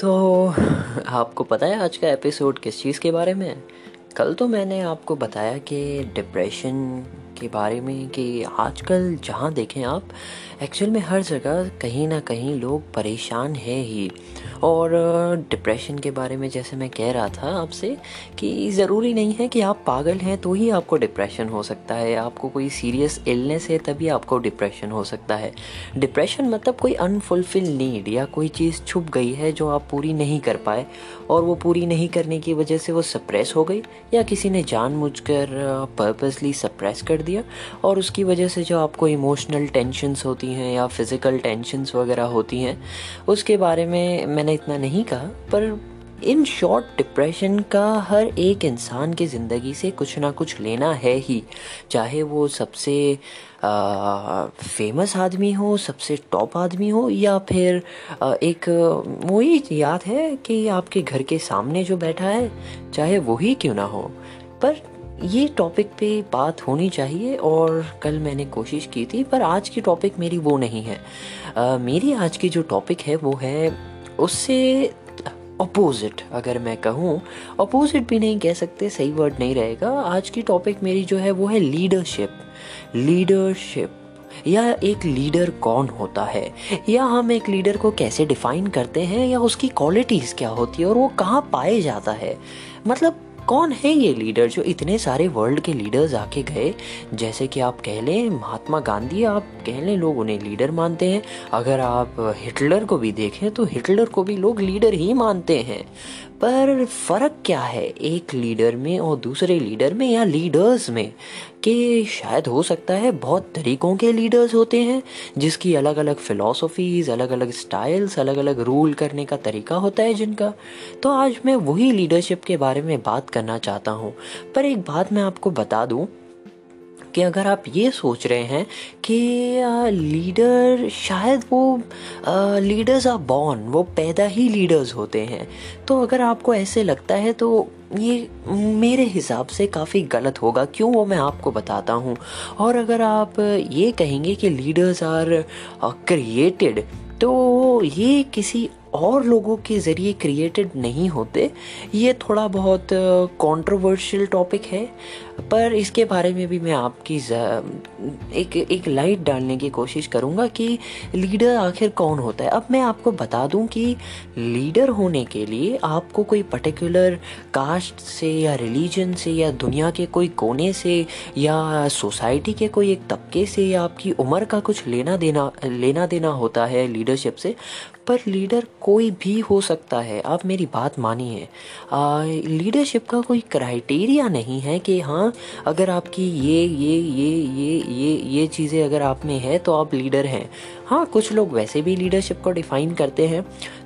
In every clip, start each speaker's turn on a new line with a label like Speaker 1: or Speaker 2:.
Speaker 1: तो आपको पता है आज का एपिसोड किस चीज़ के बारे में कल तो मैंने आपको बताया कि डिप्रेशन के बारे में कि आजकल जहाँ देखें आप एक्चुअल में हर जगह कहीं ना कहीं लोग परेशान हैं ही। और डिप्रेशन के बारे में जैसे मैं कह रहा था आपसे कि ज़रूरी नहीं है कि आप पागल हैं तो ही आपको डिप्रेशन हो सकता है। आपको कोई सीरियस इलनेस है तभी आपको डिप्रेशन हो सकता है। डिप्रेशन मतलब कोई अनफुलफिल नीड या कोई चीज़ छुप गई है जो आप पूरी नहीं कर पाए और वो पूरी नहीं करने की वजह से वो सप्रेस हो गई या किसी ने जानबूझकर पर्पसली सप्रेस कर दिया और उसकी वजह से जो आपको इमोशनल टेंशन्स होती हैं या फ़िज़िकल टेंशन्स वगैरह होती हैं, उसके बारे में मैंने मैंने इतना नहीं कहा पर इन शॉर्ट डिप्रेशन का हर एक इंसान की ज़िंदगी से कुछ ना कुछ लेना है ही। चाहे वो सबसे फ़ेमस आदमी हो सबसे टॉप आदमी हो या फिर आ, एक वही याद है कि आपके घर के सामने जो बैठा है चाहे वही क्यों ना हो। पर ये टॉपिक पे बात होनी चाहिए और कल मैंने कोशिश की थी पर आज की टॉपिक मेरी वो नहीं है। आ, मेरी आज की जो टॉपिक है वो है उससे अपोजिट अगर मैं कहूँ अपोजिट भी नहीं कह सकते, सही वर्ड नहीं रहेगा। आज की टॉपिक मेरी जो है वो है लीडरशिप लीडरशिप या एक लीडर कौन होता है? या हम एक लीडर को कैसे डिफाइन करते हैं, या उसकी क्वालिटीज़ क्या होती है, और वो कहाँ पाए जाता है? मतलब कौन है ये लीडर जो इतने सारे वर्ल्ड के लीडर्स आके गए? जैसे कि आप कह लें, महात्मा गांधी, आप कह लें, लोग उन्हें लीडर मानते हैं। अगर आप हिटलर को भी देखें तो हिटलर को भी लोग लीडर ही मानते हैं। पर फ़र्क क्या है? एक लीडर में और दूसरे लीडर में या लीडर्स में? कि शायद हो सकता है बहुत तरीक़ों के लीडर्स होते हैं, जिसकी अलग अलग फ़िलासफ़ीज़ अलग अलग स्टाइल्स अलग अलग रूल करने का तरीका होता है जिनका। तो आज मैं वही लीडरशिप के बारे में बात करना चाहता हूँ। पर एक बात मैं आपको बता दूँ कि अगर आप ये सोच रहे हैं कि लीडर शायद वो लीडर्स आर बॉर्न, वो पैदा ही लीडर्स होते हैं तो अगर आपको ऐसे लगता है तो ये मेरे हिसाब से काफ़ी गलत होगा। क्यों? वो मैं आपको बताता हूँ। और अगर आप ये कहेंगे कि लीडर्स आर क्रिएटेड तो ये किसी और लोगों के ज़रिए क्रिएटेड नहीं होते, ये थोड़ा बहुत कंट्रोवर्शियल टॉपिक है। पर इसके बारे में भी मैं आपकी एक एक लाइट डालने की कोशिश करूँगा कि लीडर आखिर कौन होता है। अब मैं आपको बता दूँ कि लीडर होने के लिए आपको कोई पर्टिकुलर कास्ट से या रिलीजन से या दुनिया के कोई कोने से या सोसाइटी के कोई एक तबके से या आपकी उम्र का कुछ लेना देना लेना देना होता है लीडरशिप से पर लीडर कोई भी हो सकता है। आप मेरी बात मानिए। लीडरशिप का कोई क्राइटेरिया नहीं है कि हाँ अगर आपकी ये ये ये ये ये ये चीज़ें अगर आप में है तो आप लीडर हैं। हाँ कुछ लोग वैसे भी लीडरशिप को डिफ़ाइन करते हैं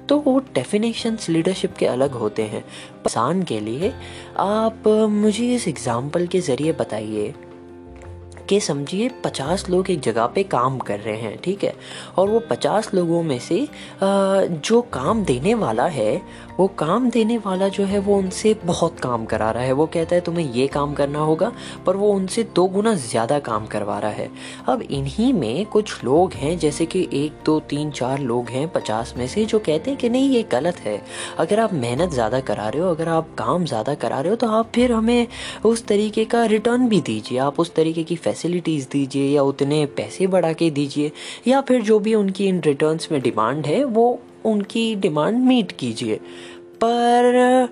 Speaker 1: तो वो डेफिनेशंस लीडरशिप के अलग होते हैं। किसान के लिए, आप मुझे इस एग्ज़ाम्पल के ज़रिए बताइए। कि समझिए पचास लोग एक जगह पे काम कर रहे हैं, ठीक है? और वो पचास लोगों में से जो काम देने वाला है वो काम देने वाला जो है, वो उनसे बहुत काम करा रहा है। वो कहता है, तुम्हें ये काम करना होगा। पर वो उनसे दो गुना ज़्यादा काम करवा रहा है। अब इन्हीं में कुछ लोग हैं, जैसे कि एक, दो, तीन, चार लोग हैं, पचास में से, जो कहते हैं कि, नहीं, ये गलत है। अगर आप मेहनत ज़्यादा करा रहे हो, अगर आप काम ज़्यादा करा रहे हो तो आप फिर हमें उस तरीके का रिटर्न भी दीजिए। आप उस तरीके की फैसिलिटीज़ दीजिए या उतने पैसे बढ़ा के दीजिए, या फिर जो भी उनकी इन रिटर्न्स में डिमांड है, वो उनकी डिमांड मीट कीजिए। पर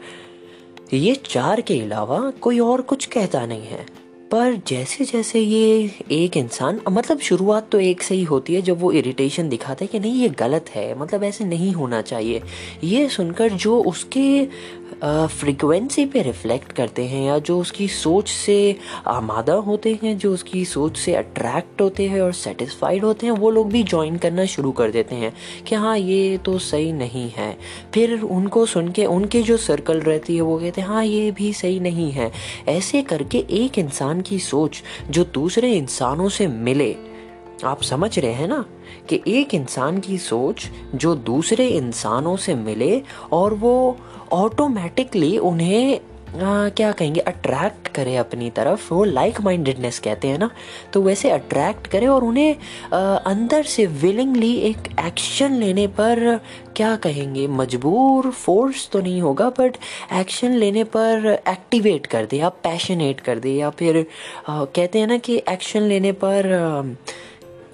Speaker 1: ये चार के अलावा कोई और कुछ कहता नहीं है। पर जैसे जैसे ये एक इंसान मतलब शुरुआत तो एक से ही होती है जब वो इरिटेशन दिखाता है कि नहीं, ये गलत है मतलब ऐसे नहीं होना चाहिए। ये सुनकर जो उसके फ्रीक्वेंसी पे रिफ्लेक्ट करते हैं या जो उसकी सोच से आमादा होते हैं, जो उसकी सोच से अट्रैक्ट होते हैं और सेटिस्फाइड होते हैं, वो लोग भी ज्वाइन करना शुरू कर देते हैं कि हाँ ये तो सही नहीं है। फिर उनको सुन के, उनके जो सर्कल रहती है, वो कहते हैं हाँ ये भी सही नहीं है। ऐसे करके एक इंसान की सोच जो दूसरे इंसानों से मिले। आप समझ रहे हैं ना कि एक इंसान की सोच जो दूसरे इंसानों से मिले और वो ऑटोमेटिकली उन्हें आ, क्या कहेंगे? अट्रैक्ट करे अपनी तरफ़ वो लाइक माइंडेडनेस कहते हैं ना। तो वैसे अट्रैक्ट करे और उन्हें आ, अंदर से विलिंगली एक एक्शन लेने पर क्या कहेंगे? मजबूर फोर्स तो नहीं होगा बट एक्शन लेने पर एक्टिवेट कर दे या पैशनेट कर दे या फिर आ, कहते हैं ना कि एक्शन लेने पर आ,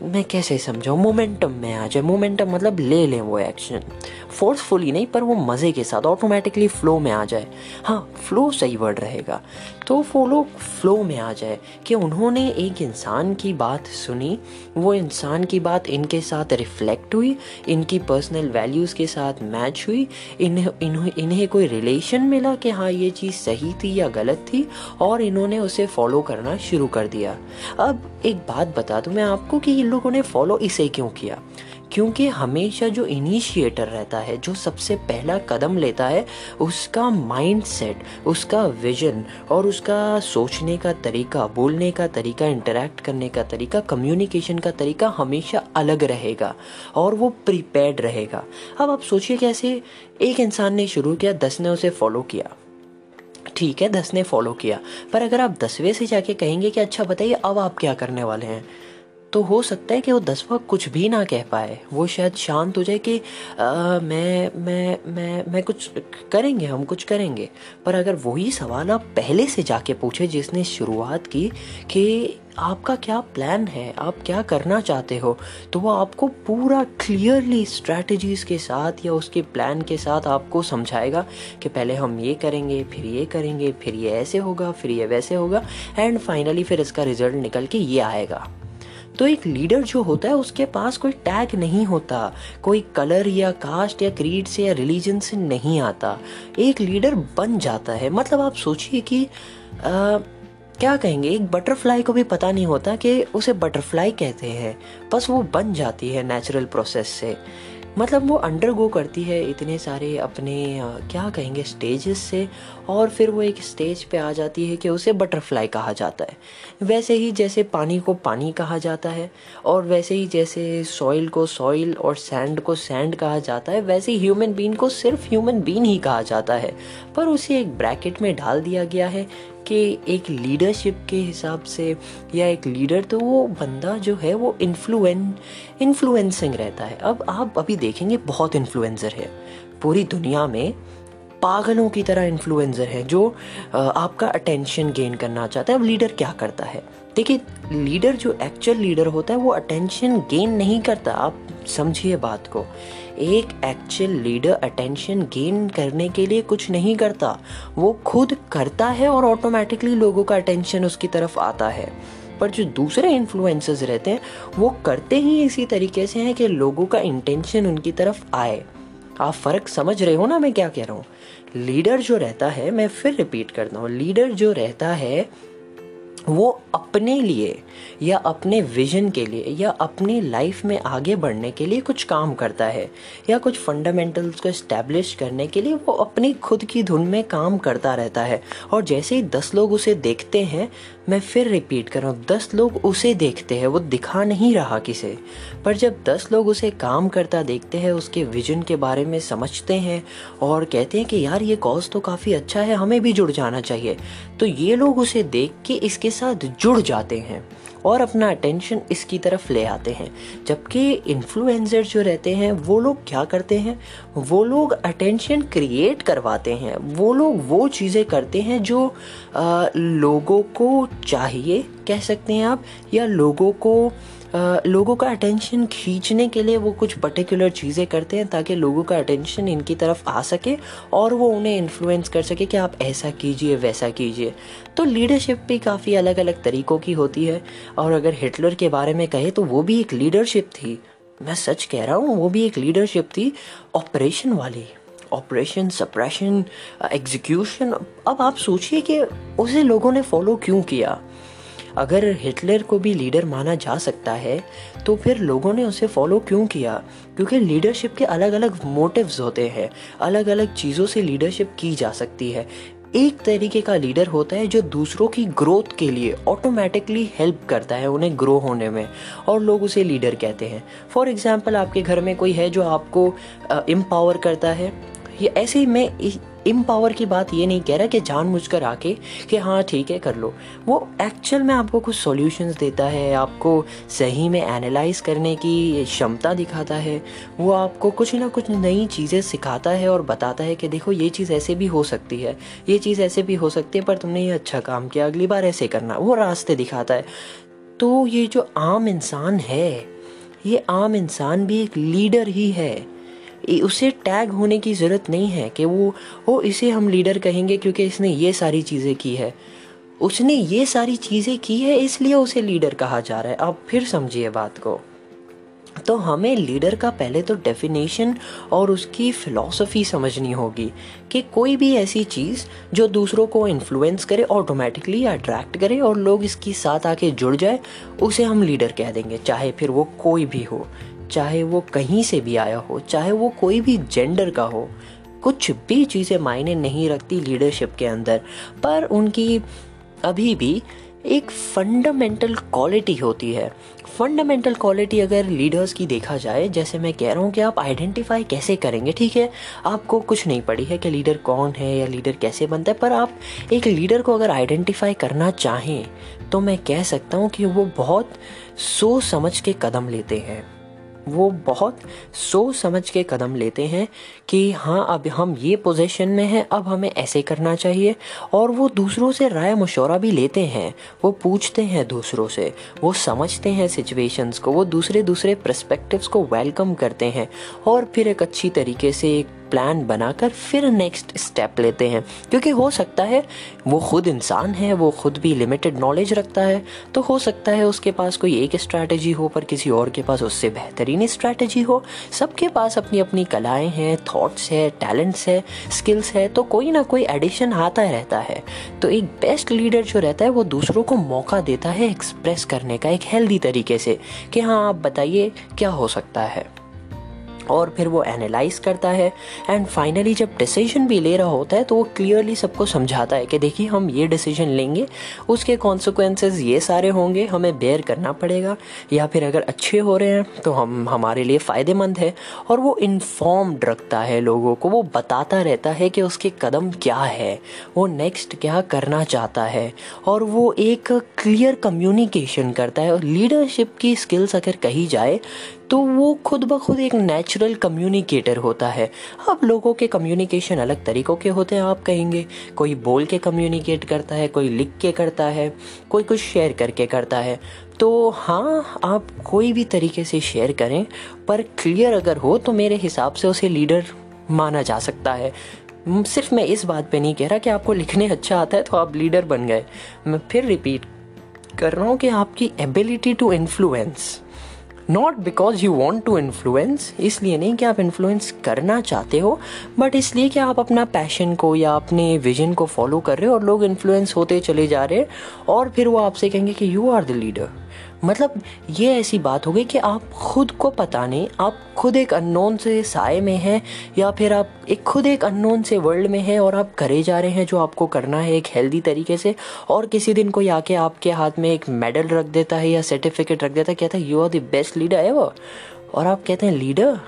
Speaker 1: मैं कैसे समझाऊँ? मोमेंटम में आ जाए। मोमेंटम मतलब ले लें वो एक्शन फोर्सफुली नहीं, पर वो मज़े के साथ ऑटोमेटिकली फ्लो में आ जाए। हाँ फ्लो सही वर्ड रहेगा। तो वो लोग फ्लो में आ जाए कि उन्होंने एक इंसान की बात सुनी, वो इंसान की बात इनके साथ रिफ्लेक्ट हुई, इनकी पर्सनल वैल्यूज़ के साथ मैच हुई, इन्हें इन्हें इन्हें कोई रिलेशन मिला कि हाँ ये चीज़ सही थी या गलत थी, और इन्होंने उसे फॉलो करना शुरू कर दिया। अब एक बात बता दूँ मैं आपको कि लोगों ने फॉलो इसे क्यों किया? क्योंकि हमेशा जो इनिशिएटर रहता है, जो सबसे पहला कदम लेता है, उसका माइंड सेट उसका विजन और उसका सोचने का तरीका, बोलने का तरीका इंटरेक्ट करने का तरीका कम्युनिकेशन का तरीका हमेशा अलग रहेगा और वो प्रिपेयर्ड रहेगा। अब आप सोचिए कैसे एक इंसान ने शुरू किया, दस ने उसे फॉलो किया। ठीक है, दस ने फॉलो किया। पर अगर आप दसवें से जाके कहेंगे कि अच्छा बताइए, अब आप क्या करने वाले हैं? तो हो सकता है कि वो दसवा कुछ भी ना कह पाए। वो शायद शांत हो जाए कि आ, मैं मैं मैं मैं कुछ करेंगे हम कुछ करेंगे। पर अगर वही सवाल आप पहले से जाके पूछे जिसने शुरुआत की कि आपका क्या प्लान है आप क्या करना चाहते हो तो वो आपको पूरा क्लियरली स्ट्रैटेजीज के साथ या उसके प्लान के साथ आपको समझाएगा कि पहले हम ये करेंगे फिर ये करेंगे फिर ये ऐसे होगा फिर ये वैसे होगा एंड फाइनली फिर इसका रिज़ल्ट निकल के ये आएगा। तो एक लीडर जो होता है उसके पास कोई टैग नहीं होता। कोई कलर या कास्ट या क्रीड से या रिलीजन से नहीं आता। एक लीडर बन जाता है। मतलब आप सोचिए कि आ, क्या कहेंगे एक बटरफ्लाई को भी पता नहीं होता कि उसे बटरफ्लाई कहते हैं। बस वो बन जाती है नेचुरल प्रोसेस से। मतलब वो अंडरगो करती है इतने सारे अपने क्या कहेंगे स्टेजेस से, और फिर वो एक स्टेज पे आ जाती है कि उसे बटरफ्लाई कहा जाता है। वैसे ही जैसे पानी को पानी कहा जाता है, और वैसे ही जैसे सॉइल को सॉइल और सैंड को सैंड कहा जाता है, वैसे ही ह्यूमन बीन को सिर्फ़ ह्यूमन बीन ही कहा जाता है। पर उसे एक ब्रैकेट में डाल दिया गया है कि एक लीडरशिप के हिसाब से या एक लीडर तो वो बंदा जो है, वो इन्फ्लुएन इन्फ्लुएंसिंग रहता है। अब आप अभी देखेंगे, बहुत इन्फ्लुएंसर है। पूरी दुनिया में पागलों की तरह इन्फ्लुएंसर है, जो आपका अटेंशन गेन करना चाहता है। अब लीडर क्या करता है? देखिए लीडर जो एक्चुअल लीडर होता है, वो अटेंशन गेन नहीं करता। आप समझिए बात को। एक एक्चुअल लीडर अटेंशन गेन करने के लिए कुछ नहीं करता। वो खुद करता है और ऑटोमेटिकली लोगों का अटेंशन उसकी तरफ़ आता है। पर जो दूसरे इन्फ्लुएंसर्स रहते हैं, वो करते ही इसी तरीके से हैं कि लोगों का इंटेंशन उनकी तरफ़ आए। आप फ़र्क समझ रहे हो ना मैं क्या कह रहा हूँ? लीडर जो रहता है, मैं फिर रिपीट करता हूँ लीडर जो रहता है वो अपने लिए या अपने विजन के लिए या अपनी लाइफ में आगे बढ़ने के लिए कुछ काम करता है या कुछ फंडामेंटल्स को इस्टेब्लिश करने के लिए वो अपनी खुद की धुन में काम करता रहता है। और जैसे ही दस लोग उसे देखते हैं मैं फिर रिपीट कर रहा हूँ दस लोग उसे देखते हैं, वो दिखा नहीं रहा किसे। पर जब दस लोग उसे काम करता देखते हैं, उसके विजन के बारे में समझते हैं और कहते हैं कि यार, ये कॉज तो काफ़ी अच्छा है, हमें भी जुड़ जाना चाहिए तो ये लोग उसे देख के इसके साथ जुड़ जाते हैं। और अपना अटेंशन इसकी तरफ़ ले आते हैं। जबकि इन्फ्लुएंसर जो रहते हैं वो लोग क्या करते हैं? वो लोग अटेंशन क्रिएट करवाते हैं। वो लोग वो चीज़ें करते हैं जो आ, लोगों को चाहिए कह सकते हैं आप या लोगों को लोगों का अटेंशन खींचने के लिए वो कुछ पर्टिकुलर चीज़ें करते हैं ताकि लोगों का अटेंशन इनकी तरफ़ आ सके और वो उन्हें इन्फ्लुएंस कर सके कि आप ऐसा कीजिए, वैसा कीजिए। तो लीडरशिप भी काफ़ी अलग अलग तरीक़ों की होती है। और अगर हिटलर के बारे में कहे तो वो भी एक लीडरशिप थी। मैं सच कह रहा हूँ, वो भी एक लीडरशिप थी। ऑपरेशन वाली ऑपरेशन सप्रेशन एग्जीक्यूशन अब आप सोचिए कि उसे लोगों ने फॉलो क्यों किया? अगर हिटलर को भी लीडर माना जा सकता है तो फिर लोगों ने उसे फॉलो क्यों किया? क्योंकि लीडरशिप के अलग अलग मोटिव्स होते हैं। अलग अलग चीज़ों से लीडरशिप की जा सकती है। एक तरीके का लीडर होता है जो दूसरों की ग्रोथ के लिए ऑटोमेटिकली हेल्प करता है उन्हें ग्रो होने में, और लोग उसे लीडर कहते हैं। फॉर एग्ज़ाम्पल आपके घर में कोई है जो आपको एम्पावर करता है। ये ऐसे ही मैं इम्पावर की बात ये नहीं कह रहा कि जान मुझ कर आके कि हाँ ठीक है, कर लो। वो एक्चुअल में आपको कुछ सॉल्यूशंस देता है, आपको सही में एनालाइज करने की क्षमता दिखाता है, वो आपको कुछ ना कुछ नई चीज़ें सिखाता है और बताता है कि देखो, ये चीज़ ऐसे भी हो सकती है, ये चीज़ ऐसे भी हो सकती है, पर तुमने ये अच्छा काम किया, अगली बार ऐसे करना, वो रास्ते दिखाता है। तो ये जो आम इंसान है, ये आम इंसान भी एक लीडर ही है। उसे टैग होने की ज़रूरत नहीं है कि वो, ओ, इसे हम लीडर कहेंगे क्योंकि इसने ये सारी चीज़ें की है। उसने ये सारी चीज़ें की है, इसलिए उसे लीडर कहा जा रहा है। आप फिर समझिए बात को। तो हमें लीडर का पहले तो डेफिनेशन और उसकी फ़िलॉसफी समझनी होगी कि कोई भी ऐसी चीज़ जो दूसरों को इन्फ्लुएंस करे ऑटोमेटिकली अट्रैक्ट करे और लोग इसके साथ आके जुड़ जाए, उसे हम लीडर कह देंगे, चाहे फिर वो कोई भी हो। चाहे वो कहीं से भी आया हो, चाहे वो कोई भी जेंडर का हो, कुछ भी चीज़ें मायने नहीं रखती लीडरशिप के अंदर। पर उनकी अभी भी एक फंडामेंटल क्वालिटी होती है। फंडामेंटल क्वालिटी अगर लीडर्स की देखा जाए, जैसे मैं कह रहा हूँ कि आप आइडेंटिफाई कैसे करेंगे, ठीक है? आपको कुछ नहीं पड़ी है कि लीडर कौन है या लीडर कैसे बनता है, पर आप एक लीडर को अगर आइडेंटिफाई करना चाहें तो मैं कह सकता हूँ कि वो बहुत सोच समझ के कदम लेते हैं। वो बहुत सोच समझ के कदम लेते हैं कि हाँ अब हम ये पोजीशन में हैं, अब हमें ऐसे करना चाहिए। और वो दूसरों से राय मशवरा भी लेते हैं, वो पूछते हैं दूसरों से, वो समझते हैं सिचुएशंस को, वो दूसरे दूसरे प्रस्पेक्टिव्स को वेलकम करते हैं। और फिर एक अच्छी तरीके से एक प्लान बनाकर फिर नेक्स्ट स्टेप लेते हैं। क्योंकि हो सकता है वो खुद इंसान है, वो खुद भी लिमिटेड नॉलेज रखता है तो हो सकता है उसके पास कोई एक स्ट्रैटेजी हो, पर किसी और के पास उससे बेहतरीन स्ट्रैटेजी हो। सबके पास अपनी अपनी कलाएँ हैं थॉट्स है टैलेंट्स है स्किल्स है तो कोई ना कोई एडिशन आता रहता है। तो एक बेस्ट लीडर जो रहता है, वो दूसरों को मौका देता है एक्सप्रेस करने का एक हेल्दी तरीके से कि हाँ आप बताइए क्या हो सकता है। और फिर वो एनालाइज करता है। एंड फाइनली जब डिसीज़न भी ले रहा होता है तो वो क्लियरली सबको समझाता है कि देखिए, हम ये डिसीज़न लेंगे, उसके कॉन्सिक्वेंसेस ये सारे होंगे, हमें बेयर करना पड़ेगा। या फिर अगर अच्छे हो रहे हैं तो हम, हमारे लिए फ़ायदेमंद है। और वो इन्फॉर्म्ड रखता है लोगों को, वो बताता रहता है कि उसके कदम क्या है, वो नेक्स्ट क्या करना चाहता है। और वो एक क्लियर कम्युनिकेशन करता है। और लीडरशिप की स्किल्स अगर कही जाए तो वो खुद ब खुद एक नेचुरल कम्युनिकेटर होता है। अब लोगों के कम्युनिकेशन अलग तरीक़ों के होते हैं, आप कहेंगे। कोई बोल के कम्युनिकेट करता है, कोई लिख के करता है, कोई कुछ शेयर करके करता है। तो हाँ आप कोई भी तरीके से शेयर करें, पर क्लियर अगर हो तो मेरे हिसाब से उसे लीडर माना जा सकता है। सिर्फ़ मैं इस बात पे नहीं कह रहा कि आपको लिखने अच्छा आता है तो आप लीडर बन गए। मैं फिर रिपीट कर रहा हूँ कि आपकी ability to influence not because you want to influence इसलिए नहीं कि आप इन्फ्लुएंस करना चाहते हो बट इसलिए कि आप अपना पैशन को या अपने विजन को फॉलो कर रहे हो और लोग इन्फ्लुएंस होते चले जा रहे हैं और फिर वो आपसे कहेंगे कि यू आर द लीडर मतलब ये ऐसी बात हो गई कि आप खुद को पता नहीं, आप खुद एक अननोन से साय में हैं, या फिर आप एक खुद एक अननोन से वर्ल्ड में हैं और आप करे जा रहे हैं जो आपको करना है एक हेल्दी तरीके से, और किसी दिन कोई आके आपके हाथ में एक मेडल रख देता है या सर्टिफिकेट रख देता है, कहता है you are the best leader है वो और आप कहते हैं लीडर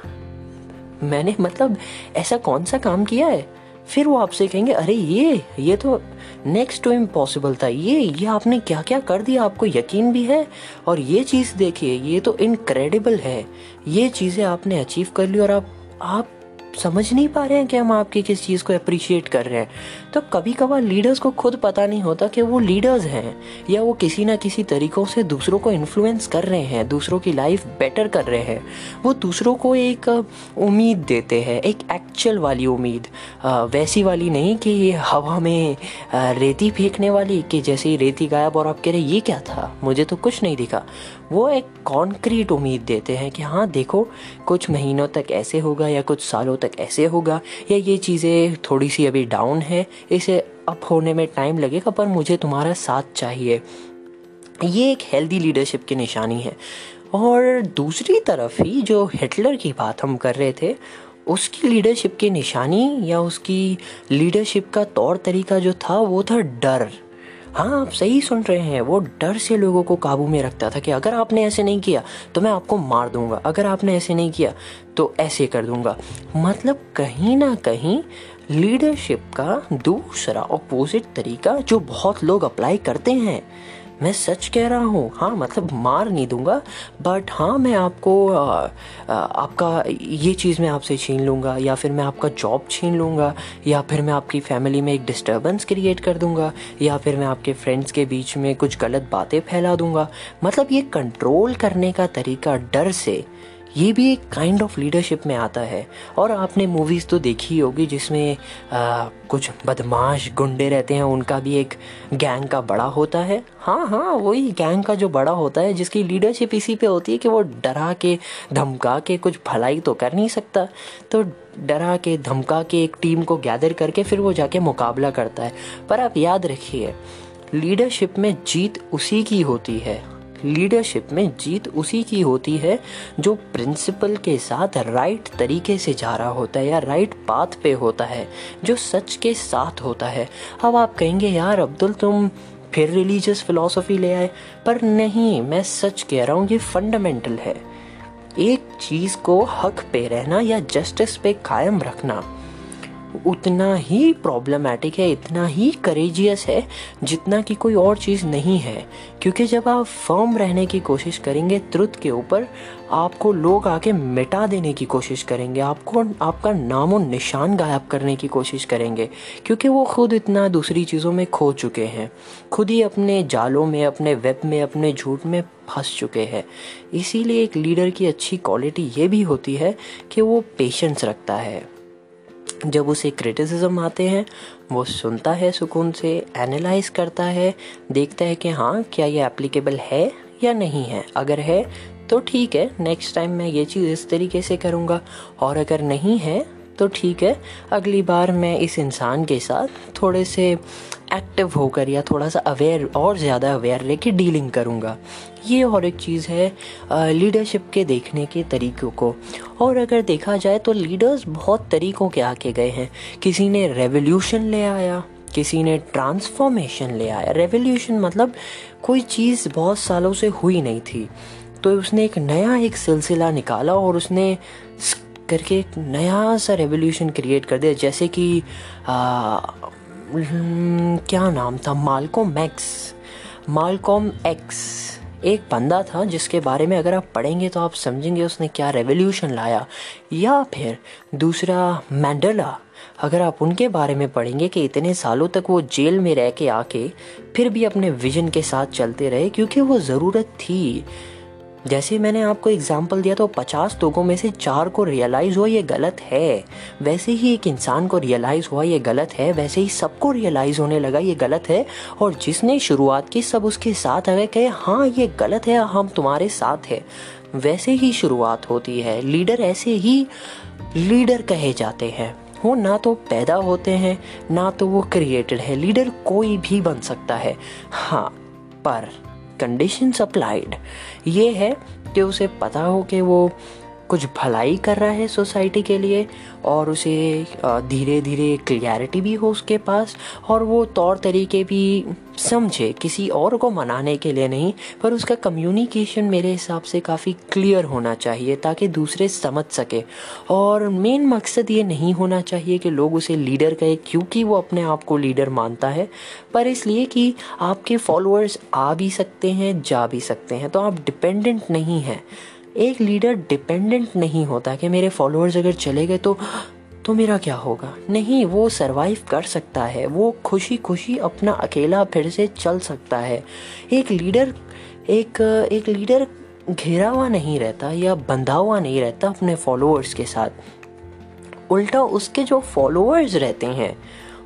Speaker 1: मैंने मतलब ऐसा कौन सा काम किया है? फिर वो आपसे कहेंगे, अरे ये ये तो नेक्स्ट टू इम्पॉसिबल था। ये ये आपने क्या क्या कर दिया? आपको यकीन भी है? और ये चीज़ देखिए, ये तो इनक्रेडिबल है। ये चीज़ें आपने अचीव कर ली और आप आप समझ नहीं पा रहे हैं कि हम आपकी किस चीज़ को अप्रिशिएट कर रहे हैं। तो कभी कभार लीडर्स को खुद पता नहीं होता कि वो लीडर्स हैं, या वो किसी ना किसी तरीकों से दूसरों को इन्फ्लुएंस कर रहे हैं, दूसरों की लाइफ बेटर कर रहे हैं। वो दूसरों को एक उम्मीद देते हैं, एक एक्चुअल वाली उम्मीद। वैसी वाली नहीं कि ये हवा में रेती फेंकने वाली कि जैसे रेती गायब और आप कह रहे ये क्या था? मुझे तो कुछ नहीं दिखा। वो एक कॉन्क्रीट उम्मीद देते हैं कि हाँ देखो, कुछ महीनों तक ऐसे होगा या कुछ सालों तक ऐसे होगा, या ये चीज़ें थोड़ी सी अभी डाउन है, इसे अप होने में टाइम लगेगा, पर मुझे तुम्हारा साथ चाहिए। ये एक हेल्दी लीडरशिप की निशानी है। और दूसरी तरफ़ ही जो हिटलर की बात हम कर रहे थे, उसकी लीडरशिप की निशानी या उसकी लीडरशिप का तौर तरीका जो था, वो था डर। हाँ आप सही सुन रहे हैं। वो डर से लोगों को काबू में रखता था कि अगर आपने ऐसे नहीं किया तो मैं आपको मार दूँगा। अगर आपने ऐसे नहीं किया तो ऐसे कर दूँगा। मतलब कहीं ना कहीं लीडरशिप का दूसरा अपोजिट तरीका, जो बहुत लोग अप्लाई करते हैं मैं सच कह रहा हूँ। हाँ मतलब मार नहीं दूँगा बट हाँ मैं आपको आ, आ, आपका ये चीज़ मैं आपसे छीन लूँगा या फिर मैं आपका जॉब छीन लूँगा या फिर मैं आपकी फैमिली में एक डिस्टर्बेंस क्रिएट कर दूँगा या फिर मैं आपके फ्रेंड्स के बीच में कुछ गलत बातें फैला दूँगा। मतलब ये कंट्रोल करने का तरीका डर से ये भी एक काइंड ऑफ़ लीडरशिप में आता है। और आपने मूवीज़ तो देखी होगी जिसमें आ, कुछ बदमाश गुंडे रहते हैं उनका भी एक गैंग का बड़ा होता है। हाँ हाँ वही गैंग का जो बड़ा होता है जिसकी लीडरशिप इसी पे होती है कि वो डरा के धमका के कुछ भलाई तो कर नहीं सकता। तो डरा के धमका के एक टीम को गैदर करके फिर वो जाके मुकाबला करता है। पर आप याद रखिए लीडरशिप में जीत उसी की होती है। लीडरशिप में जीत उसी की होती है जो प्रिंसिपल के साथ राइट तरीके से जा रहा होता है या राइट पाथ पे होता है, जो सच के साथ होता है। अब आप कहेंगे, यार, अब्दुल, तुम फिर रिलीजियस फिलॉसफी ले आए। पर नहीं, मैं सच कह रहा हूँ, ये फंडामेंटल है। एक चीज़ को हक पे रहना या जस्टिस पे कायम रखना उतना ही प्रॉब्लमेटिक है, इतना ही करेजियस है, जितना कि कोई और चीज़ नहीं है। क्योंकि जब आप फर्म रहने की कोशिश करेंगे त्रुत के ऊपर, आपको लोग आके मिटा देने की कोशिश करेंगे, आपको आपका नामो निशान गायब करने की कोशिश करेंगे, क्योंकि वो खुद इतना दूसरी चीज़ों में खो चुके हैं। खुद ही अपने जालों में, अपने वेब में, अपने झूठ में फंस चुके हैं। इसीलिए एक लीडर की अच्छी क्वालिटी ये भी होती है कि वो पेशेंस रखता है। जब उसे क्रिटिसिज्म आते हैं, वो सुनता है सुकून से एनालाइज करता है, देखता है कि हाँ क्या ये एप्लीकेबल है या नहीं है। अगर है तो ठीक है नेक्स्ट टाइम मैं ये चीज़ इस तरीके से करूँगा। और अगर नहीं है तो ठीक है। अगली बार मैं इस इंसान के साथ थोड़े से एक्टिव होकर या थोड़ा सा अवेयर और ज़्यादा अवेयर लेके डीलिंग करूँगा। ये और एक चीज़ है लीडरशिप के देखने के तरीक़ों को। और अगर देखा जाए तो लीडर्स बहुत तरीक़ों के आके गए हैं। किसी ने रेवोल्यूशन ले आया, किसी ने ट्रांसफॉर्मेशन ले आया। रेवोल्यूशन मतलब कोई चीज़ बहुत सालों से हुई नहीं थी। तो उसने एक नया एक सिलसिला निकाला और उसने करके एक नया सा रेवोल्यूशन क्रिएट कर दिया, जैसे कि क्या नाम था? मालकोम एक्स मालकोम एक्स एक बंदा था जिसके बारे में अगर आप पढ़ेंगे तो आप समझेंगे उसने क्या रेवोल्यूशन लाया। या फिर दूसरा मैंडला अगर आप उनके बारे में पढ़ेंगे कि इतने सालों तक वो जेल में रह के आके फिर भी अपने विजन के साथ चलते रहे, क्योंकि वो ज़रूरत थी। जैसे मैंने आपको एग्ज़ाम्पल दिया तो पचास लोगों में से चार को रियलाइज़ हुआ ये गलत है। वैसे ही एक इंसान को रियलाइज़ हुआ ये गलत है, वैसे ही सबको रियलाइज़ होने लगा ये गलत है, और जिसने शुरुआत की, सब उसके साथ आ गए, कहे हाँ ये गलत है, हम तुम्हारे साथ है। वैसे ही शुरुआत होती है। लीडर ऐसे ही लीडर कहे जाते हैं। वो ना तो पैदा होते हैं, ना तो वो क्रिएटेड है। लीडर कोई भी बन सकता है। हाँ पर कंडीशंस अप्लाइड ये है कि उसे पता हो कि वो कुछ भलाई कर रहा है सोसाइटी के लिए और उसे धीरे धीरे क्लियरिटी भी हो उसके पास और वो तौर तरीके भी समझे किसी और को मनाने के लिए नहीं, पर उसका कम्युनिकेशन मेरे हिसाब से काफ़ी क्लियर होना चाहिए ताकि दूसरे समझ सके। और मेन मकसद ये नहीं होना चाहिए कि लोग उसे लीडर कहे क्योंकि वो अपने आप को लीडर मानता है, पर इसलिए कि आपके फॉलोअर्स आ भी सकते हैं, जा भी सकते हैं। तो आप डिपेंडेंट नहीं हैं। एक लीडर डिपेंडेंट नहीं होता कि मेरे फॉलोअर्स अगर चले गए तो तो मेरा क्या होगा? नहीं, वो सरवाइव कर सकता है। वो खुशी खुशी अपना अकेला फिर से चल सकता है। एक लीडर एक एक लीडर घिरा हुआ नहीं रहता या बंधा हुआ नहीं रहता अपने फॉलोअर्स के साथ। उल्टा उसके जो फॉलोअर्स रहते हैं,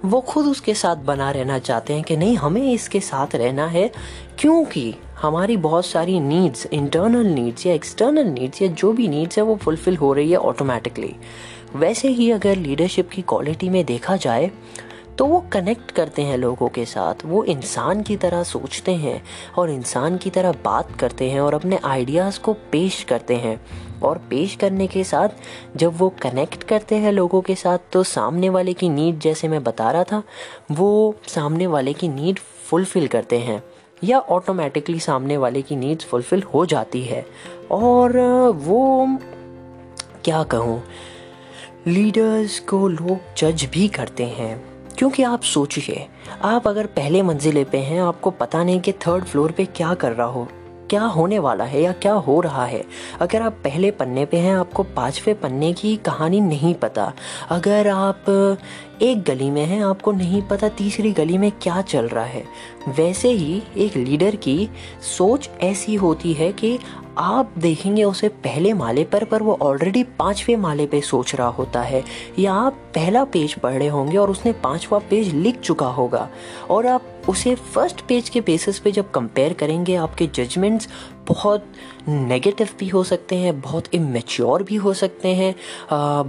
Speaker 1: वो खुद उसके साथ बना रहना चाहते हैं कि नहीं, हमें इसके साथ रहना है, क्योंकि हमारी बहुत सारी नीड्स इंटरनल नीड्स या एक्सटर्नल नीड्स या जो भी नीड्स है, वो फुलफिल हो रही है ऑटोमेटिकली वैसे ही अगर लीडरशिप की क्वालिटी में देखा जाए तो वो कनेक्ट करते हैं लोगों के साथ, वो इंसान की तरह सोचते हैं और इंसान की तरह बात करते हैं और अपने आइडियाज़ को पेश करते हैं. और पेश करने के साथ, जब वो कनेक्ट करते हैं लोगों के साथ तो सामने वाले की नीड जैसे मैं बता रहा था, वो सामने वाले की नीड फुलफ़िल करते हैं. या ऑटोमेटिकली सामने वाले की नीड्स फुलफ़िल हो जाती है। और वो, क्या कहूँ लीडर्स को लोग जज भी करते हैं। क्योंकि आप सोचिए, आप अगर पहले मंजिले पे हैं, आपको पता नहीं कि थर्ड फ्लोर पे क्या कर रहा हो। क्या होने वाला है या क्या हो रहा है? अगर आप पहले पन्ने पे हैं, आपको पाँचवें पन्ने की कहानी नहीं पता। अगर आप एक गली में हैं, आपको नहीं पता तीसरी गली में क्या चल रहा है। वैसे ही एक लीडर की सोच ऐसी होती है कि आप देखेंगे उसे पहले माले पर पर वो ऑलरेडी पाँचवें माले पे सोच रहा होता है। या आप पहला पेज पढ़ रहे होंगे और उसने पांचवा पेज लिख चुका होगा। और आप उसे फ़र्स्ट पेज के बेसिस पे जब कंपेयर करेंगे, आपके जजमेंट्स बहुत नेगेटिव भी हो सकते हैं, बहुत इमेच्योर भी हो सकते हैं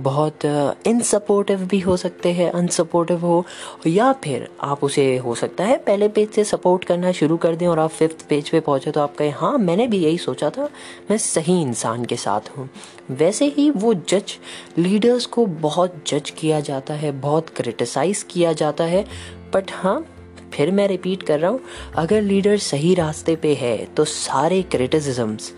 Speaker 1: बहुत इनसपोर्टिव भी हो सकते हैं अनसपोर्टिव हो, या फिर आप उसे हो सकता है पहले पेज से सपोर्ट करना शुरू कर दें और आप फिफ्थ पेज पे पहुँचे तो आप कहें हाँ मैंने भी यही सोचा था, मैं सही इंसान के साथ हूँ। वैसे ही वो जज लीडर्स को बहुत जज किया जाता है, बहुत क्रिटिसाइज किया जाता है बट हाँ फिर मैं रिपीट कर रहा हूँ, अगर लीडर सही रास्ते पे है तो सारे क्रिटिसिजम्स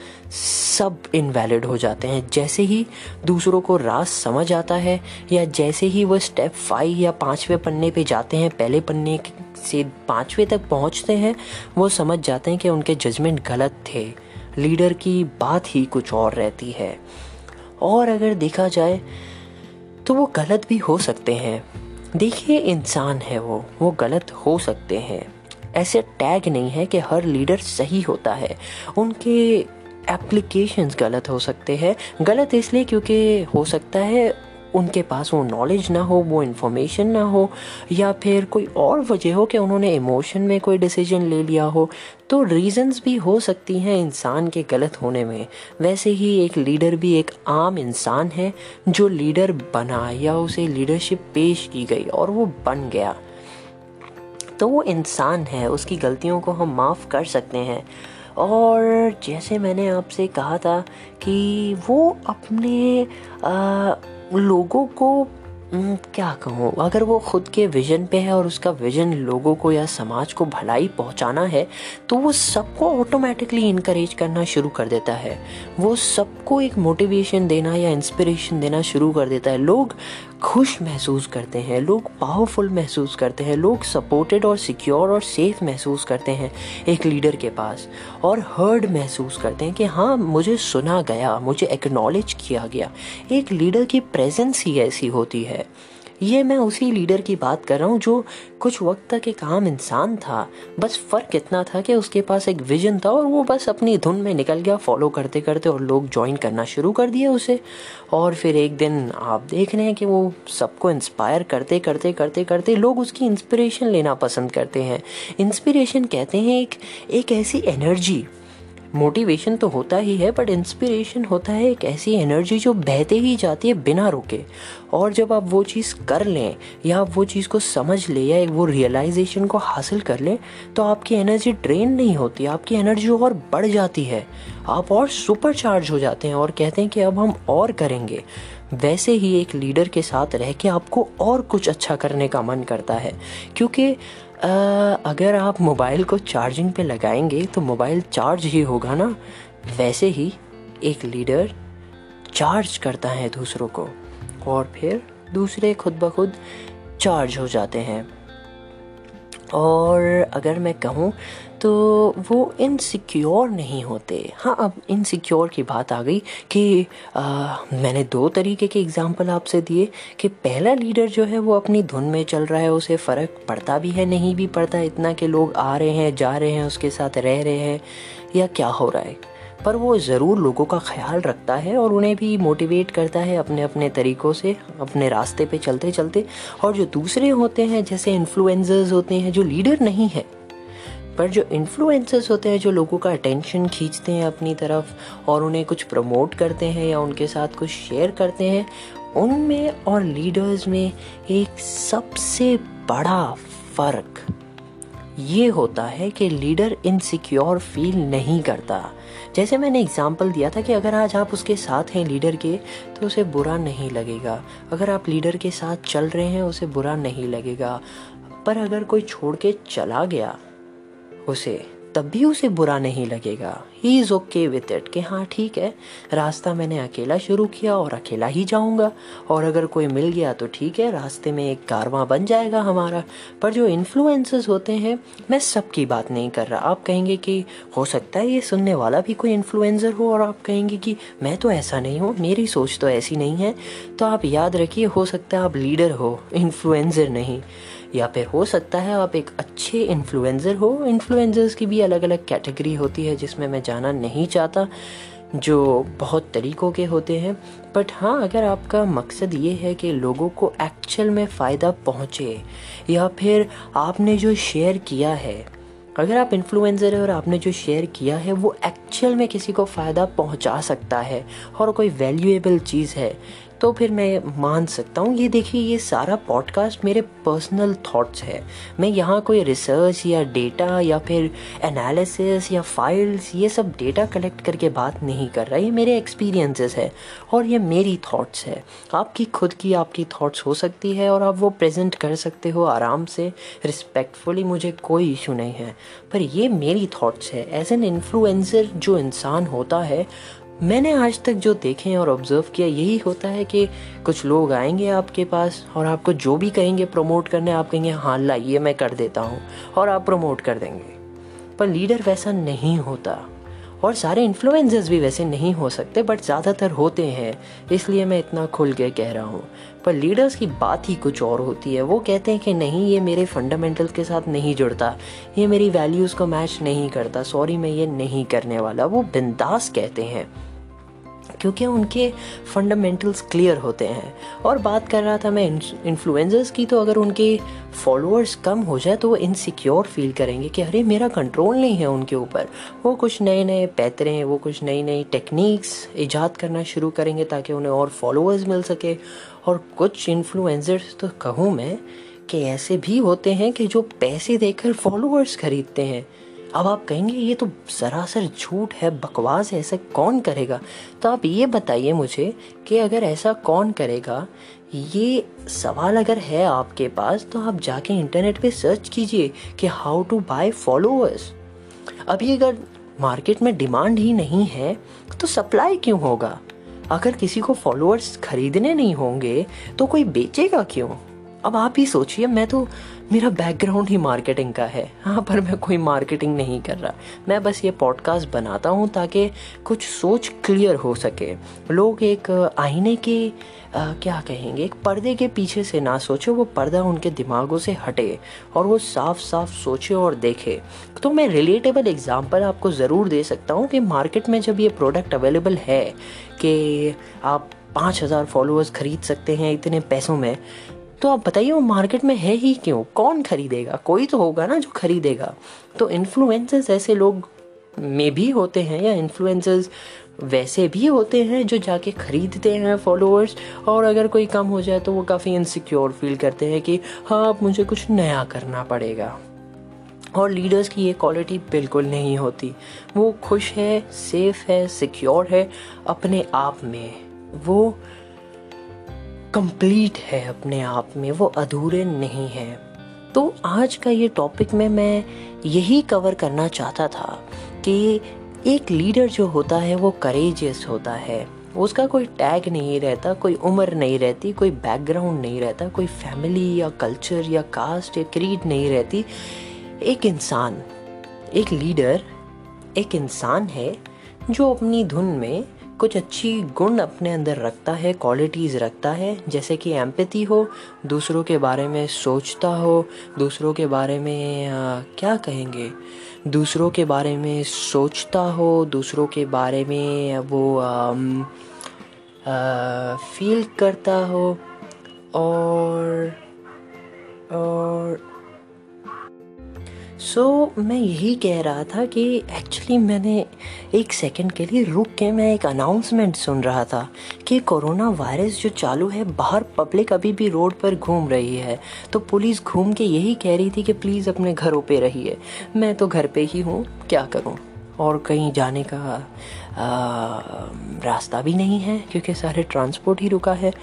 Speaker 1: सब इनवैलिड हो जाते हैं। जैसे ही दूसरों को रास समझ आता है, या जैसे ही वो स्टेप फाइव या पाँचवें पन्ने पे जाते हैं, पहले पन्ने से पाँचवें तक पहुँचते हैं, वो समझ जाते हैं कि उनके जजमेंट गलत थे। लीडर की बात ही कुछ और रहती है। और अगर देखा जाए तो वो गलत भी हो सकते हैं। देखिए, इंसान है वो। वो गलत हो सकते हैं। ऐसे टैग नहीं है कि हर लीडर सही होता है। उनके एप्लीकेशंस गलत हो सकते हैं। गलत इसलिए क्योंकि हो सकता है उनके पास वो नॉलेज ना हो वो इन्फॉर्मेशन ना हो या फिर कोई और वजह हो कि उन्होंने इमोशन में कोई डिसीज़न ले लिया हो तो रीजंस भी हो सकती हैं इंसान के गलत होने में। वैसे ही एक लीडर भी एक आम इंसान है जो लीडर बना या उसे लीडरशिप पेश की गई और वो बन गया। तो वो इंसान है उसकी गलतियों को हम माफ़ कर सकते हैं। और जैसे मैंने आपसे कहा था कि वो अपने आ, लोगों को क्या कहूँ? अगर वो खुद के विजन पे है और उसका विजन लोगों को या समाज को भलाई पहुँचाना है तो वो सबको ऑटोमेटिकली इनकरेज करना शुरू कर देता है। वो सबको एक मोटिवेशन देना या इंस्पिरेशन देना शुरू कर देता है। लोग खुश महसूस करते हैं, लोग पावरफुल महसूस करते हैं, लोग सपोर्टेड और सिक्योर और सेफ़ महसूस करते हैं एक लीडर के पास। और हर्ड महसूस करते हैं कि हाँ मुझे सुना गया, मुझे एक्नॉलेज किया गया। एक लीडर की प्रेजेंस ही ऐसी होती है। ये मैं उसी लीडर की बात कर रहा हूँ जो कुछ वक्त तक एक आम इंसान था। बस फ़र्क इतना था कि उसके पास एक विजन था और वो बस अपनी धुन में निकल गया फॉलो करते करते और लोग ज्वाइन करना शुरू कर दिए उसे। और फिर एक दिन आप देख रहे हैं कि वो सबको इंस्पायर करते करते करते करते लोग उसकी इंस्पिरेशन लेना पसंद करते हैं। इंस्पिरेशन कहते हैं एक एक ऐसी एनर्जी मोटिवेशन तो होता ही है बट इंस्पिरेशन होता है एक ऐसी एनर्जी जो बहते ही जाती है बिना रुके। और जब आप वो चीज़ कर लें, या आप वो चीज़ को समझ लें, या वो रियलाइजेशन को हासिल कर लें तो आपकी एनर्जी ड्रेन नहीं होती, आपकी एनर्जी और बढ़ जाती है। आप और सुपर चार्ज हो जाते हैं और कहते हैं कि अब हम और करेंगे। वैसे ही एक लीडर के साथ रह के आपको और कुछ अच्छा करने का मन करता है। क्योंकि अगर आप मोबाइल को चार्जिंग पे लगाएँगे तो मोबाइल चार्ज ही होगा ना? वैसे ही एक लीडर चार्ज करता है दूसरों को, और फिर दूसरे खुद ब खुद चार्ज हो जाते हैं। और अगर मैं कहूँ तो वो इनसिक्योर नहीं होते। हाँ अब इनसिक्योर की बात आ गई कि आ, मैंने दो तरीके के एग्ज़ाम्पल आपसे दिए कि पहला लीडर जो है वो अपनी धुन में चल रहा है उसे फ़र्क पड़ता भी है नहीं भी पड़ता इतना कि लोग आ रहे हैं जा रहे हैं उसके साथ रह रहे हैं या क्या हो रहा है? पर वो ज़रूर लोगों का ख्याल रखता है और उन्हें भी मोटिवेट करता है अपने अपने तरीक़ों से अपने रास्ते पे चलते चलते और जो दूसरे होते हैं जैसे इन्फ्लुएंसर्स होते हैं जो लीडर नहीं है पर जो इन्फ्लुएंसर्स होते हैं, जो लोगों का अटेंशन खींचते हैं अपनी तरफ़ और उन्हें कुछ प्रमोट करते हैं या उनके साथ कुछ शेयर करते हैं, उनमें और लीडर्स में एक सबसे बड़ा फ़र्क ये होता है कि लीडर इनसिक्योर फील नहीं करता। जैसे मैंने एग्ज़ाम्पल दिया था कि अगर आज आप उसके साथ हैं लीडर के तो उसे बुरा नहीं लगेगा। अगर आप लीडर के साथ चल रहे हैं, उसे बुरा नहीं लगेगा। पर अगर कोई छोड़ के चला गया उसे, तब भी उसे बुरा नहीं लगेगा। He is okay with it कि हाँ ठीक है। रास्ता मैंने अकेला शुरू किया और अकेला ही जाऊँगा। और अगर कोई मिल गया तो ठीक है, रास्ते में एक कारवां बन जाएगा हमारा। पर जो इन्फ्लुएंसर्स होते हैं, मैं सबकी बात नहीं कर रहा। आप कहेंगे कि हो सकता है ये सुनने वाला भी कोई इन्फ्लुएंसर हो और आप कहेंगे कि मैं तो ऐसा नहीं हूँ, मेरी सोच तो ऐसी नहीं है। तो आप याद रखिए, हो सकता है आप लीडर हो इन्फ्लुएंसर नहीं। या फिर हो सकता है आप एक अच्छे इन्फ्लुएंसर हो। इन्फ्लुएंसर्स की भी अलग अलग कैटेगरी होती है जिसमें मैं जाना नहीं चाहता, जो बहुत तरीक़ों के होते हैं। बट हाँ अगर आपका मकसद ये है कि लोगों को एक्चुअल में फ़ायदा पहुँचे, या फिर आपने जो शेयर किया है, अगर आप इन्फ्लुएंसर है और आपने जो शेयर किया है, वो एक्चुअल में किसी को फ़ायदा पहुँचा सकता है, और कोई वैल्यूएबल चीज़ है। तो फिर मैं मान सकता हूँ, ये देखिए, ये सारा पॉडकास्ट मेरे पर्सनल थॉट्स है। मैं यहाँ कोई रिसर्च या डेटा या फिर एनालिसिस या फाइल्स ये सब डेटा कलेक्ट करके बात नहीं कर रहा। ये मेरे एक्सपीरियंसेस है और ये मेरी थॉट्स है। आपकी खुद की आपकी थॉट्स हो सकती है और आप वो प्रेजेंट कर सकते हो आराम से। रिस्पेक्टफुली मुझे कोई इशू नहीं है। पर ये मेरी थॉट्स है। एज एन इन्फ्लुएंसर जो इंसान होता है मैंने आज तक जो देखे और ऑब्ज़र्व किया, यही होता है कि कुछ लोग आएँगे आपके पास और आपको जो भी कहेंगे प्रमोट करने, आप कहेंगे हाँ लाइए मैं कर देता हूँ और आप प्रमोट कर देंगे। पर लीडर वैसा नहीं होता और सारे इन्फ्लुएंसर्स भी वैसे नहीं हो सकते बट ज़्यादातर होते हैं, इसलिए मैं इतना खुल के कह रहा हूँ। पर लीडर्स की बात ही कुछ और होती है। वो कहते हैं कि, नहीं, ये मेरे फंडामेंटल्स के साथ नहीं जुड़ता, ये मेरी वैल्यूज़ को मैच नहीं करता सॉरी मैं ये नहीं करने वाला। वो बिंदास कहते हैं। क्योंकि उनके फंडामेंटल्स क्लियर होते हैं। और बात कर रहा था मैं इन्फ्लुएंसर्स की तो अगर उनके फॉलोअर्स कम हो जाए तो वो इनसिक्योर फील करेंगे कि अरे, मेरा कंट्रोल नहीं है उनके ऊपर। वो कुछ नए नए पैतरे, वो कुछ नई नई टेक्निक्स ईजाद करना शुरू करेंगे ताकि उन्हें और फॉलोअर्स मिल सके। और कुछ इन्फ्लुएंसर्स तो कहूँ मैं कि ऐसे भी होते हैं कि जो पैसे देकर फॉलोअर्स खरीदते हैं। अब आप कहेंगे, ये तो सरासर झूठ है, बकवास है, ऐसा कौन करेगा? तो आप ये बताइए मुझे कि अगर ऐसा कौन करेगा, ये सवाल अगर है आपके पास तो आप जाके इंटरनेट पे सर्च कीजिए कि हाउ टू बाय फॉलोअर्स अभी अगर मार्केट में डिमांड ही नहीं है तो सप्लाई क्यों होगा? अगर किसी को फॉलोअर्स खरीदने नहीं होंगे तो कोई बेचेगा क्यों? अब आप ही सोचिए, मैं तो मेरा बैकग्राउंड ही मार्केटिंग का है। हाँ पर मैं कोई मार्केटिंग नहीं कर रहा। मैं बस ये पॉडकास्ट बनाता हूँ ताकि कुछ सोच क्लियर हो सके। लोग एक आईने के आ, क्या कहेंगे एक पर्दे के पीछे से ना सोचे वो पर्दा उनके दिमागों से हटे और वो साफ़ साफ़ सोचे और देखे। तो मैं रिलेटेबल एग्जांपल आपको ज़रूर दे सकता हूँ कि मार्केट में जब ये प्रोडक्ट अवेलेबल है कि आप पाँच हज़ार फॉलोअर्स खरीद सकते हैं इतने पैसों में तो आप बताइए, वो मार्केट में है ही क्यों? कौन खरीदेगा? कोई तो होगा ना जो खरीदेगा। तो इन्फ्लुएंसर्स ऐसे लोग में भी होते हैं या इन्फ्लुएंसर्स वैसे भी होते हैं जो जाके खरीदते हैं फॉलोअर्स और अगर कोई कम हो जाए तो वो काफ़ी इनसिक्योर फील करते हैं कि हाँ अब मुझे कुछ नया करना पड़ेगा। और लीडर्स की ये क्वालिटी बिल्कुल नहीं होती। वो खुश है सेफ़ है सिक्योर है, अपने आप में। वो कंप्लीट है अपने आप में, वो अधूरे नहीं हैं। तो आज का ये टॉपिक में मैं यही कवर करना चाहता था कि एक लीडर जो होता है, वो करेजियस होता है। उसका कोई टैग नहीं रहता, कोई उम्र नहीं रहती, कोई बैकग्राउंड नहीं रहता, कोई फैमिली या कल्चर या कास्ट या क्रीड नहीं रहती। एक इंसान, एक लीडर एक इंसान है जो अपनी धुन में कुछ अच्छी गुण अपने अंदर रखता है क्वालिटीज़ रखता है जैसे कि एम्पति हो दूसरों के बारे में सोचता हो दूसरों के बारे में आ, क्या कहेंगे? दूसरों के बारे में सोचता हो दूसरों के बारे में वो आ, आ, फील करता हो और और सो so, मैं यही कह रहा था कि एक्चुअली मैंने एक सेकंड के लिए रुक के मैं एक अनाउंसमेंट सुन रहा था कि कोरोना वायरस जो चालू है बाहर पब्लिक अभी भी रोड पर घूम रही है। तो पुलिस घूम के यही कह रही थी कि प्लीज़ अपने घरों पे रहिए। मैं तो घर पे ही हूँ क्या करूँ? और कहीं जाने का आ, रास्ता भी नहीं है क्योंकि सारे ट्रांसपोर्ट ही रुका है।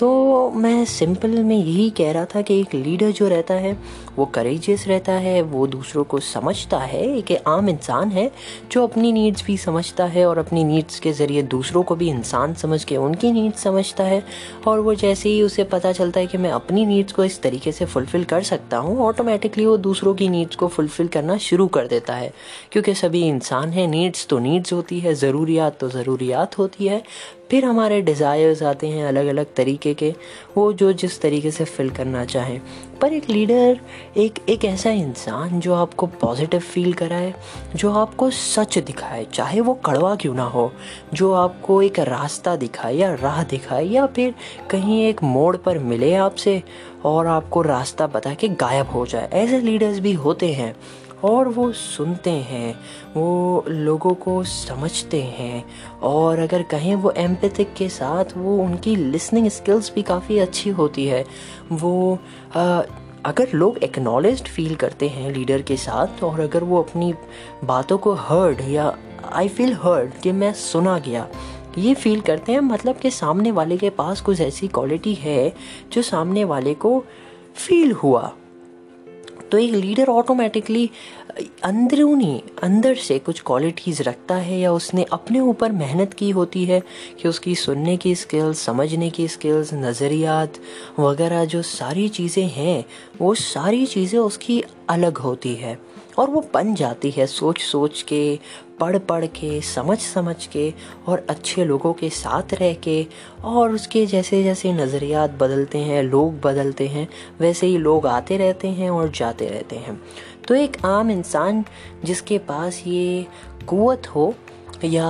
Speaker 1: तो मैं सिंपल में यही कह रहा था कि एक लीडर जो रहता है, वो करेजियस रहता है, वो दूसरों को समझता है एक आम इंसान है, जो अपनी नीड्स भी समझता है और अपनी नीड्स के ज़रिए दूसरों को भी इंसान समझ के उनकी नीड्स समझता है और वो जैसे ही उसे पता चलता है कि मैं अपनी नीड्स को इस तरीके से फुलफ़िल कर सकता हूँ ऑटोमेटिकली वो दूसरों की नीड्स को फुलफ़िल करना शुरू कर देता है। क्योंकि सभी इंसान हैं नीड्स तो नीड्स होती है, ज़रूरियात तो ज़रूरियात होती है फिर हमारे डिज़ायर्स आते हैं अलग अलग तरीके के, वो जो जिस तरीके से फिल करना चाहें। पर एक लीडर एक एक ऐसा इंसान जो आपको पॉजिटिव फील कराए, जो आपको सच दिखाए, चाहे वो कड़वा क्यों ना हो, जो आपको एक रास्ता दिखाए या राह दिखाए, या फिर कहीं एक मोड़ पर मिले आपसे और आपको रास्ता बता के गायब हो जाए। ऐसे लीडर्स भी होते हैं। और वो सुनते हैं वो लोगों को समझते हैं। और अगर कहें वो एम्पैथिक के साथ वो उनकी लिसनिंग स्किल्स भी काफ़ी अच्छी होती है। वो आ, अगर लोग एक्नॉलेज फील करते हैं लीडर के साथ और अगर वो अपनी बातों को हर्ड या आई फील हर्ड कि मैं सुना गया ये फील करते हैं मतलब कि सामने वाले के पास कुछ ऐसी क्वालिटी है जो सामने वाले को फील हुआ। तो एक लीडर ऑटोमेटिकली अंदरूनी, अंदर से कुछ क्वालिटीज़ रखता है या उसने अपने ऊपर मेहनत की होती है कि उसकी सुनने की स्किल्स समझने की स्किल्स नज़रियात वगैरह जो सारी चीज़ें हैं, वो सारी चीज़ें उसकी अलग होती है। और वो बन जाती है सोच सोच के, पढ़ पढ़ के, समझ समझ के और अच्छे लोगों के साथ रह के। और उसके जैसे जैसे नज़रियात बदलते हैं, लोग बदलते हैं, वैसे ही लोग आते रहते हैं और जाते रहते हैं। तो एक आम इंसान जिसके पास ये कुत हो या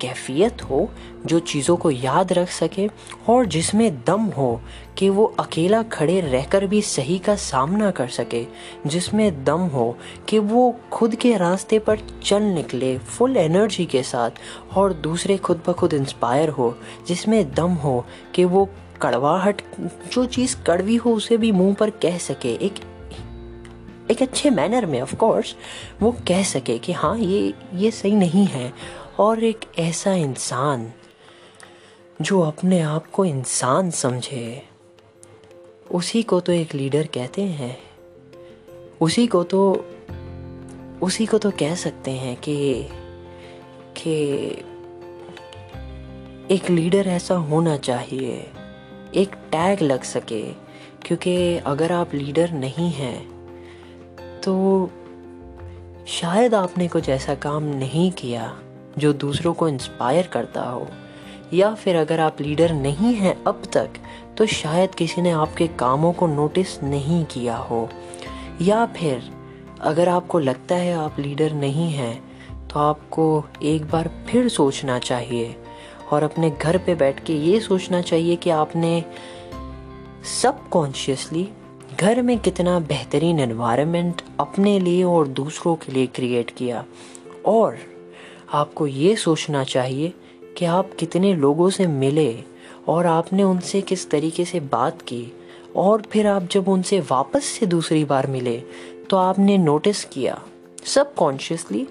Speaker 1: कैफियत हो, जो चीज़ों को याद रख सके और जिसमें दम हो कि वो अकेला खड़े रहकर भी सही का सामना कर सके, जिसमें दम हो कि वो खुद के रास्ते पर चल निकले फुल एनर्जी के साथ और दूसरे खुद ब खुद इंस्पायर हो, जिसमें दम हो कि वो कड़वाहट, जो चीज़ कड़वी हो उसे भी मुँह पर कह सके। एक एक अच्छे मैनर में ऑफ़ कोर्स वो कह सके कि हाँ ये ये सही नहीं है। और एक ऐसा इंसान, जो अपने आप को इंसान समझे। उसी को तो एक लीडर कहते हैं। उसी को तो उसी को तो कह सकते हैं कि कि एक लीडर ऐसा होना चाहिए, एक टैग लग सके, क्योंकि अगर आप लीडर नहीं हैं तो शायद आपने कुछ ऐसा काम नहीं किया जो दूसरों को इंस्पायर करता हो। या फिर अगर आप लीडर नहीं हैं अब तक तो शायद किसी ने आपके कामों को नोटिस नहीं किया हो। या फिर, अगर आपको लगता है आप लीडर नहीं हैं तो आपको एक बार फिर सोचना चाहिए और अपने घर पे बैठ के ये सोचना चाहिए कि आपने सबकॉन्शियसली घर में कितना बेहतरीन एनवायरनमेंट अपने लिए और दूसरों के लिए क्रिएट किया। और आपको ये सोचना चाहिए कि आप कितने लोगों से मिले और आपने उनसे किस तरीके से बात की? और फिर आप जब उनसे वापस से दूसरी बार मिले तो आपने नोटिस किया सबकॉन्शियसली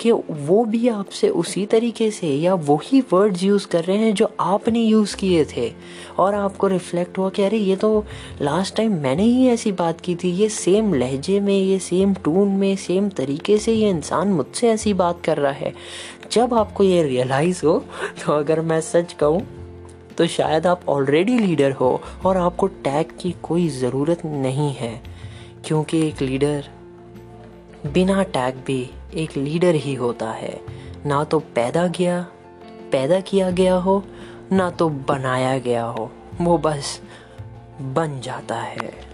Speaker 1: कि वो भी आपसे उसी तरीके से या वही वर्ड्स यूज़ कर रहे हैं जो आपने यूज़ किए थे। और आपको रिफ्लेक्ट हुआ कि अरे, ये तो लास्ट टाइम मैंने ही ऐसी बात की थी। ये सेम लहजे में, ये सेम टून में सेम तरीके से ये इंसान मुझसे ऐसी बात कर रहा है। जब आपको ये रियलाइज़ हो तो अगर मैं सच कहूँ तो शायद आप ऑलरेडी लीडर हो और आपको टैग की कोई ज़रूरत नहीं है, क्योंकि एक लीडर बिना टैग भी एक लीडर ही होता है। ना तो पैदा गया, पैदा किया गया हो, ना तो बनाया गया हो, वो बस बन जाता है।